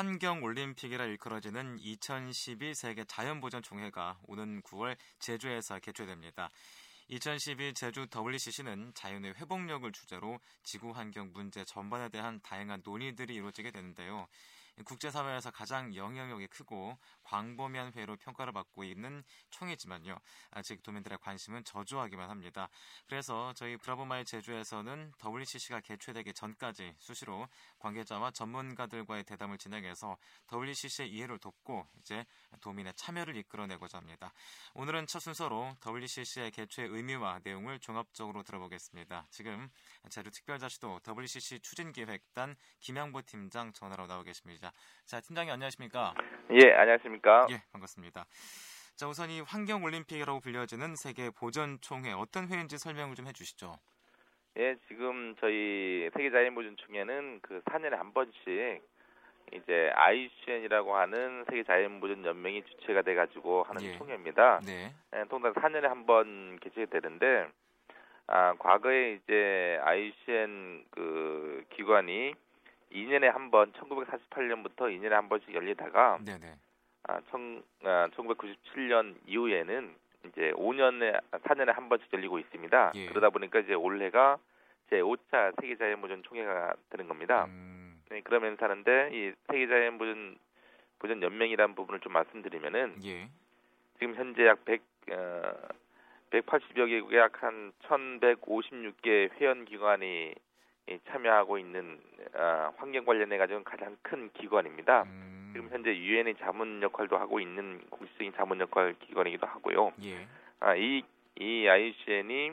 환경 올림픽이라 일컬어지는 2012 세계 자연보전 총회가 오는 9월 제주에서 개최됩니다. 2012 제주 WCC는 자연의 회복력을 주제로 지구 환경 문제 전반에 대한 다양한 논의들이 이루어지게 되는데요. 국제사회에서 가장 영향력이 크고 광범위한 회로 평가를 받고 있는 총이지만요. 아직 도민들의 관심은 저조하기만 합니다. 그래서 저희 브라보마의 제주에서는 WCC가 개최되기 전까지 수시로 관계자와 전문가들과의 대담을 진행해서 WCC의 이해를 돕고 이제 도민의 참여를 이끌어내고자 합니다. 오늘은 첫 순서로 WCC의 개최 의미와 내용을 종합적으로 들어보겠습니다. 지금 제주 특별자치도 WCC 추진기획단 김양보 팀장 전화로 나오 계십니다. 자, 팀장님 안녕하십니까? 예, 안녕하십니까? 예, 반갑습니다. 자, 우선 이 환경 올림픽이라고 불려지는 세계 보전 총회 어떤 회인지 설명을 좀 해주시죠. 예, 지금 저희 세계 자연 보전 총회는 그 4년에 한 번씩 이제 IUCN이라고 하는 세계 자연 보전 연맹이 주체가 돼 가지고 하는 예. 총회입니다. 네. 예, 통상 4년에 한 번 개최가 되는데 아, 과거에 이제 IUCN 그 기관이 2년에 한 번 1948년부터 2년에 한 번씩 열리다가 네, 네. 아, 청, 아, 1997년 이후에는 이제 5년에 4년에 한 번씩 열리고 있습니다. 예. 그러다 보니까 이제 올해가 제 5차 세계 자연보전 총회가 되는 겁니다. 음, 네, 그러면서 하는데 이 세계 자연보전 보전 연맹이라는 부분을 좀 말씀드리면은 예. 지금 현재 약 100, 어, 180여 개국의 약 한 1,156개 회원 기관이 이 참여하고 있는 어, 환경 관련해 가지고 가장 큰 기관입니다. 음, 지금 현재 유엔의 자문 역할도 하고 있는 공식적인 자문 역할 기관이기도 하고요. 예. 아, 이, 이 IUCN이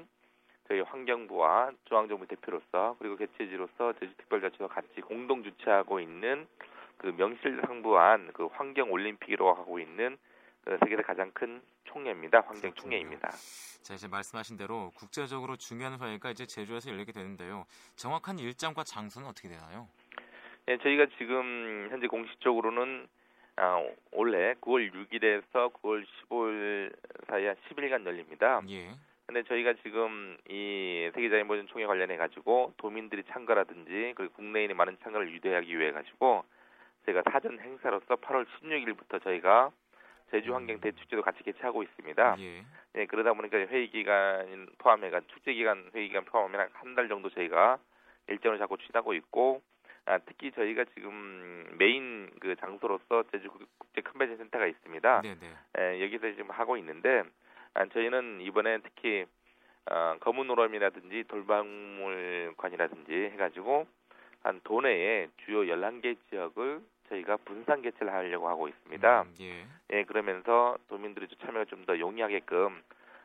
저희 환경부와 중앙정부 대표로서 그리고 개최지로서 제주특별자치와 같이 공동 주최하고 있는 그 명실상부한 그 환경 올림픽이라고 하고 있는 그 세계에서 가장 큰 총회입니다. 환경. 총회입니다. 자, 이제 말씀하신 대로 국제적으로 중요한 회의가 이제 제주에서 열리게 되는데요. 정확한 일정과 장소는 어떻게 되나요? 예, 저희가 지금 현재 공식적으로는 아, 올해 9월 6일에서 9월 15일 사이 한 10일간 열립니다. 예. 근데 저희가 지금 이 세계자연보전 총회 관련해 가지고 도민들이 참가라든지 그리고 국내인의 많은 참가를 유도하기 위해 가지고 저희가 사전 행사로서 8월 16일부터 저희가 제주 환경 대축제도 같이 개최하고 있습니다. 예. 예, 그러다 보니까 회의 기간 포함해가 축제 기간 회의 기간 포함해 한달 정도 저희가 일정을 잡고 추진하고 있고 아, 특히 저희가 지금 메인 그 장소로서 제주 국제 컨벤션 센터가 있습니다. 네, 네. 예, 여기서 지금 하고 있는데 아, 저희는 이번에 특히 어, 거문오름이라든지 돌박물관이라든지 해가지고 한 도내에 주요 11개 지역을 저희가 분산 개최를 하려고 하고 있습니다. 음, 예. 예, 그러면서 도민들이 좀 참여가 좀 더 용이하게끔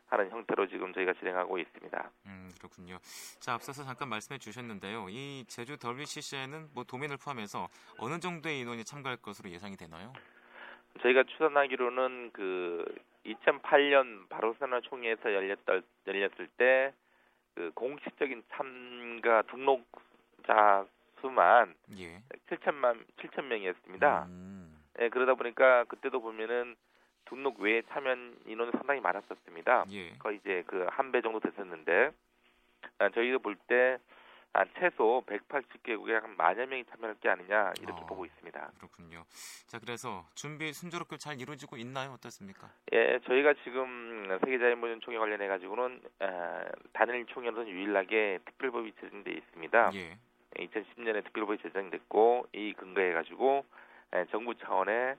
하는 형태로 지금 저희가 진행하고 있습니다. 음, 그렇군요. 자, 앞서서 잠깐 말씀해 주셨는데요. 이 제주 WCC에는 뭐 도민을 포함해서 어느 정도의 인원이 참가할 것으로 예상이 되나요? 저희가 추산하기로는 그 2008년 바르셀로나 총회에서 열렸던 열렸을 때 그 공식적인 참가 등록자 수만 예. 7천만 7천 명이었습니다. 음, 예, 그러다 보니까 그때도 보면은 등록 외에 참여 인원이 상당히 많았었습니다. 예. 거의 이제 그 한 배 정도 됐었는데 아, 저희도 볼때 아, 최소 180개국에 한 만여 명이 참여할 게 아니냐 이렇게 어. 보고 있습니다. 그렇군요. 자, 그래서 준비 순조롭게 잘 이루어지고 있나요? 어떻습니까? 예, 저희가 지금 세계자연보전 총회 관련해 가지고는 아, 단일 총회로는 유일하게 특별법이 제정돼 있습니다. 예. 2010년에 특별법이 제정됐고 이 근거해 가지고 예, 정부 차원의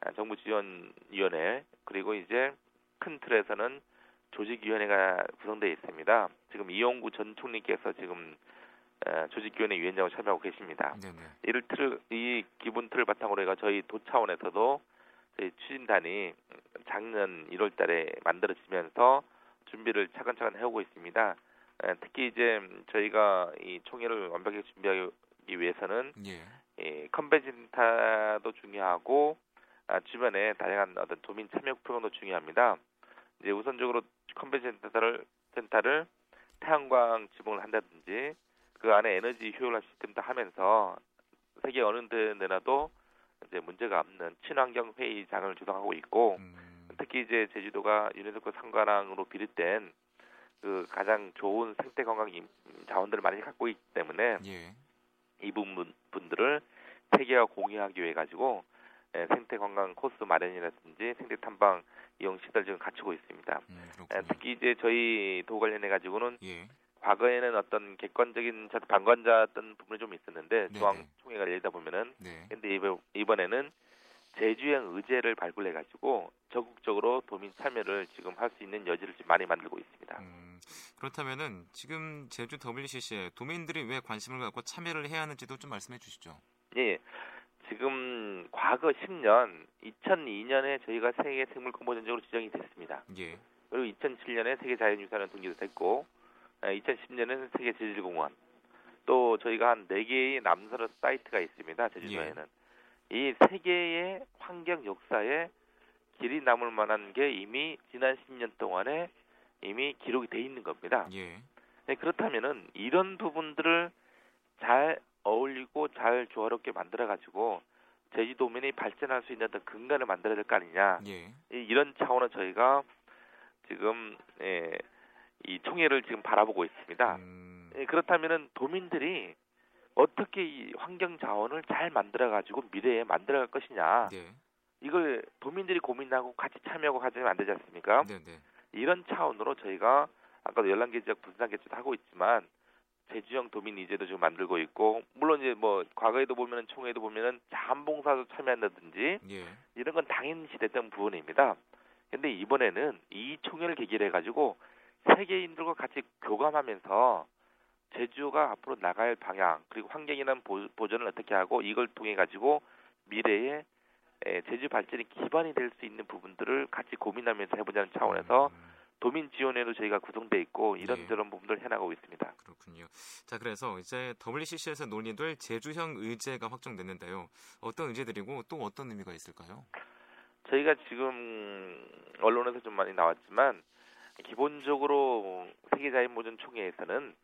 아, 정부 지원 위원회 그리고 이제 큰 틀에서는 조직위원회가 구성되어 있습니다. 지금 이용구 전 총리께서 지금 어, 조직위원회 위원장으로 참여하고 계십니다. 네, 네. 이를 틀, 이 기본 틀을 바탕으로 해가 저희 도 차원에서도 저희 추진단이 작년 1월달에 만들어지면서 준비를 차근차근 해오고 있습니다. 에, 특히 이제 저희가 이 총회를 완벽하게 준비하기 위해서는 예. 이 컨벤션센터도 중요하고 아, 주변에 다양한 어떤 도민 참여 프로그램도 중요합니다. 이제 우선적으로 컨벤션센터를 센터를 태양광 지붕을 한다든지 그 안에 에너지 효율화 시스템도 하면서 세계 어느 데나도 이제 문제가 없는 친환경 회의장을 조성하고 있고 음, 특히 이제 제주도가 유네스코 삼관왕으로 비롯된 그 가장 좋은 생태 임- 자원들을 많이 갖고 있기 때문에 예. 이 부분 분들을 세계와 공유하기 위해 가지고 예, 생태 관광 코스 마련이라든지 생태 탐방 이용 시설 지금 갖추고 있습니다. 음, 예. 특히 이제 저희 도 관련해 가지고는 예. 과거에는 어떤 객관적인 자- 방관자였던 부분이 좀 있었는데 네네. 중앙 총회가 열리다 보면은 네. 근데 이번- 이번에는 제주형 의제를 발굴해 가지고 적극적으로 도민 참여를 지금 할 수 있는 여지를 지금 많이 만들고 있습니다. 음, 그렇다면은 지금 제주 WCC에 도민들이 왜 관심을 갖고 참여를 해야 하는지도 좀 말씀해 주시죠. 예. 지금 과거 10년 2002년에 저희가 세계 생물 공보전적으로 지정이 됐습니다. 예. 그리고 2007년에 세계 자연유산으로 등기도 됐고 2010년에는 세계 제주공원 또 저희가 한 4개의 남서로 사이트가 있습니다. 제주도에는. 이세 개의 환경 역사에 길이 남을 만한 게 이미 지난 10년 동안에 이미 기록이 돼 있는 겁니다. 예. 네, 그렇다면은 이런 부분들을 잘 어울리고 잘 조화롭게 만들어 가지고 제주도민이 발전할 수 있는 어떤 근간을 만들어야 될 거 아니냐. 예. 이- 이런 차원에서 저희가 지금 예, 이 총회를 지금 바라보고 있습니다. 음, 예, 그렇다면은 도민들이 어떻게 이 환경 자원을 잘 만들어 가지고 미래에 만들어 갈 것이냐. 네. 이걸 도민들이 고민하고 같이 참여하고 가지면 안 되지 않습니까? 네, 네. 이런 차원으로 저희가 아까도 열람개 지역 분산 개최도 하고 있지만 제주형 도민 이제도 지금 만들고 있고 물론 이제 뭐 과거에도 보면은 총회도 보면은 자원봉사도 참여한다든지 예. 이런 건 당연시 됐던 부분입니다. 근데 이번에는 이 총회를 계기로 해가지고 세계인들과 같이 교감하면서 제주가 앞으로 나갈 방향 그리고 환경이란 보- 보전을 어떻게 하고 이걸 통해 가지고 미래에 에, 제주 발전의 기반이 될 수 있는 부분들을 같이 고민하면서 해보자는 차원에서 음, 도민 지원회도 저희가 구성돼 있고 예. 이런저런 부분들 해나가고 있습니다. 그렇군요. 자, 그래서 이제 WCC에서 논의될 제주형 의제가 확정됐는데요. 어떤 의제들이고 또 어떤 의미가 있을까요? 저희가 지금 언론에서 좀 많이 나왔지만 기본적으로 세계 자연보전 총회에서는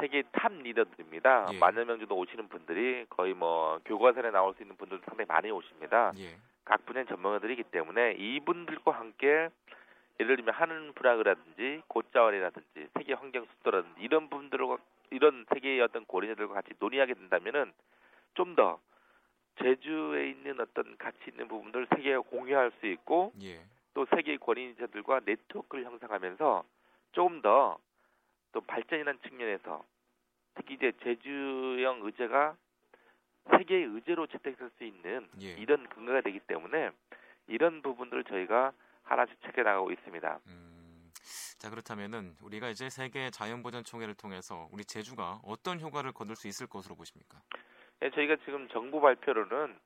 세계 top 리더들입니다. 예. 만여 명 정도 오시는 분들이 거의 뭐 교과서에 나올 수 있는 분들도 상당히 많이 오십니다. 예. 각 분야의 전문가들이기 때문에 이분들과 함께 예를 들면 하논 분화구라든지 곶자왈이라든지 세계 환경 수도라든지 이런 분들과 이런 세계의 어떤 권위자들과 같이 논의하게 된다면은 좀 더 제주에 있는 어떤 가치 있는 부분들을 세계에 공유할 수 있고 예. 또 세계의 권위자들과 네트워크를 형성하면서 조금 더 또 발전이라는 측면에서 특히 이제 제주형 의제가 세계의 의제로 채택될 수 있는 예. 이런 근거가 되기 때문에 이런 부분들을 저희가 하나씩 체크해 나가고 있습니다. 음, 자 그렇다면은 우리가 이제 세계 자연보전 총회를 통해서 우리 제주가 어떤 효과를 거둘 수 있을 것으로 보십니까? 예, 저희가 지금 정부 발표로는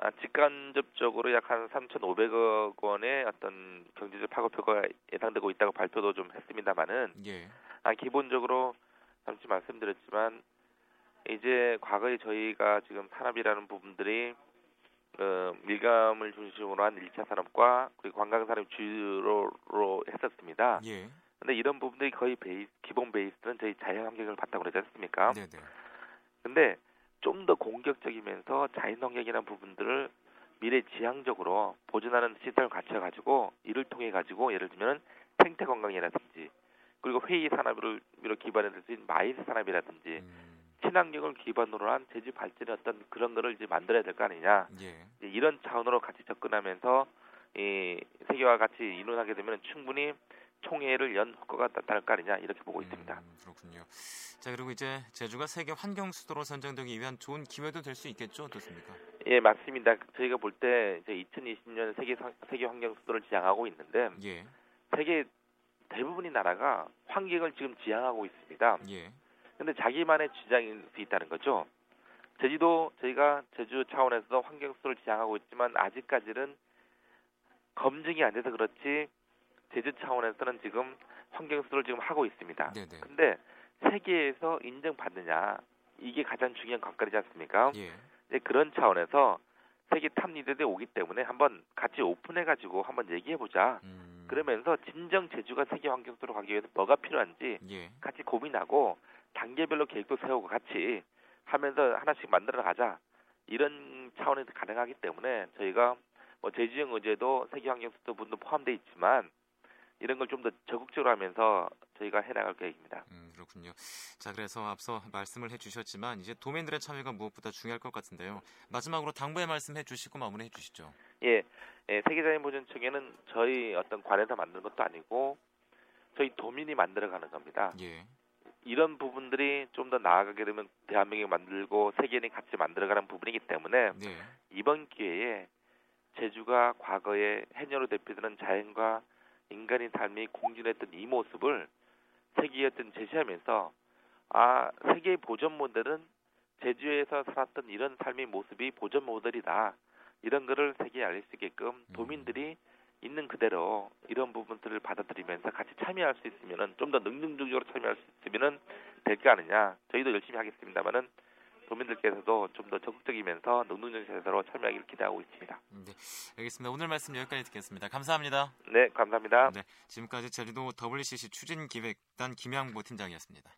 아, 직간접적으로 약 한 3,500억 원의 어떤 경제적 파급 효과가 예상되고 있다고 발표도 좀 했습니다만은 예. 아, 기본적으로 잠시 말씀드렸지만 이제 과거에 저희가 지금 산업이라는 부분들이 어, 밀감을 중심으로 한 1차 산업과 그리고 관광 산업 주로로 했었습니다. 예. 근데 이런 부분들이 거의 베이스, 기본 베이스는 저희 자연 환경을 바탕으로 그러지 않습니까? 네, 네. 근데 좀 더 공격적이면서 자연 환경이라는 부분들을 미래 지향적으로 보존하는 시스템을 갖춰 가지고 이를 통해 가지고 예를 들면 생태 관광이라든지 그리고 회의 산업을 들수 있는 MICE 산업이라든지 음, 친환경을 기반으로 한 제주 발전의 어떤 그런 거를 이제 만들어야 될 거 아니냐 예. 이런 차원으로 같이 접근하면서 이 세계와 같이 의논하게 되면 충분히 총회를 연 효과가 나타날 거 아니냐 이렇게 보고 있습니다. 음, 그렇군요. 자 그리고 이제 제주가 세계 환경 수도로 선정되기 위한 좋은 기회도 될 수 있겠죠? 어떻습니까? 예, 맞습니다. 저희가 볼 때 이제 2020년 세계 상- 세계 환경 수도를 지향하고 있는데 예. 세계 대부분의 나라가 환경을 지금 지향하고 있습니다. 예. 근데 자기만의 주장일 수 있다는 거죠. 제주도 저희가 제주 차원에서 환경 수도를 지향하고 있지만 아직까지는 검증이 안 돼서 그렇지 제주 차원에서는 지금 환경 수도를 지금 하고 있습니다. 네, 네. 근데 세계에서 인정받느냐 이게 가장 중요한 관건이지 않습니까? 예. 이제 그런 차원에서 세계 top 리더들이 오기 때문에 한번 같이 오픈해 가지고 한번 얘기해 보자. 음, 그러면서 진정 제주가 세계 환경 수도로 가기 위해서 뭐가 필요한지 예. 같이 고민하고 단계별로 계획도 세우고 같이 하면서 하나씩 만들어 가자. 이런 차원에서 가능하기 때문에 저희가 뭐 제주형 의제도 세계 환경 수도 부분도 포함되어 있지만 이런 걸 좀 더 적극적으로 하면서 저희가 해나갈 계획입니다. 음, 그렇군요. 자, 그래서 앞서 말씀을 해주셨지만 이제 도민들의 참여가 무엇보다 중요할 것 같은데요. 마지막으로 당부의 말씀 해 주시고 마무리해 주시죠. 예, 예 세계자연보존청에는 저희 어떤 관에서 만든 것도 아니고 저희 도민이 만들어가는 겁니다. 예. 이런 부분들이 좀 더 나아가게 되면 대한민국이 만들고 세계인이 같이 만들어가는 부분이기 때문에 네. 이번 기회에 제주가 과거에 해녀로 대표되는 자연과 인간의 삶이 공존했던 이 모습을 세계에 어떤 제시하면서 아 세계의 보존 모델은 제주에서 살았던 이런 삶의 모습이 보존 모델이다. 이런 거를 세계에 알릴 수 있게끔 도민들이 있는 그대로 이런 부분들을 받아들이면서 같이 참여할 수 있으면은 좀 더 능동적으로 참여할 수 있으면은 될 거 아니냐. 저희도 열심히 하겠습니다만은 도민들께서도 좀 더 적극적이면서 능동적인 자세로 참여하기를 기대하고 있습니다. 네, 알겠습니다. 오늘 말씀 여기까지 듣겠습니다. 감사합니다. 네, 감사합니다. 네, 지금까지 제주도 WCC 추진기획단 김양보 팀장이었습니다.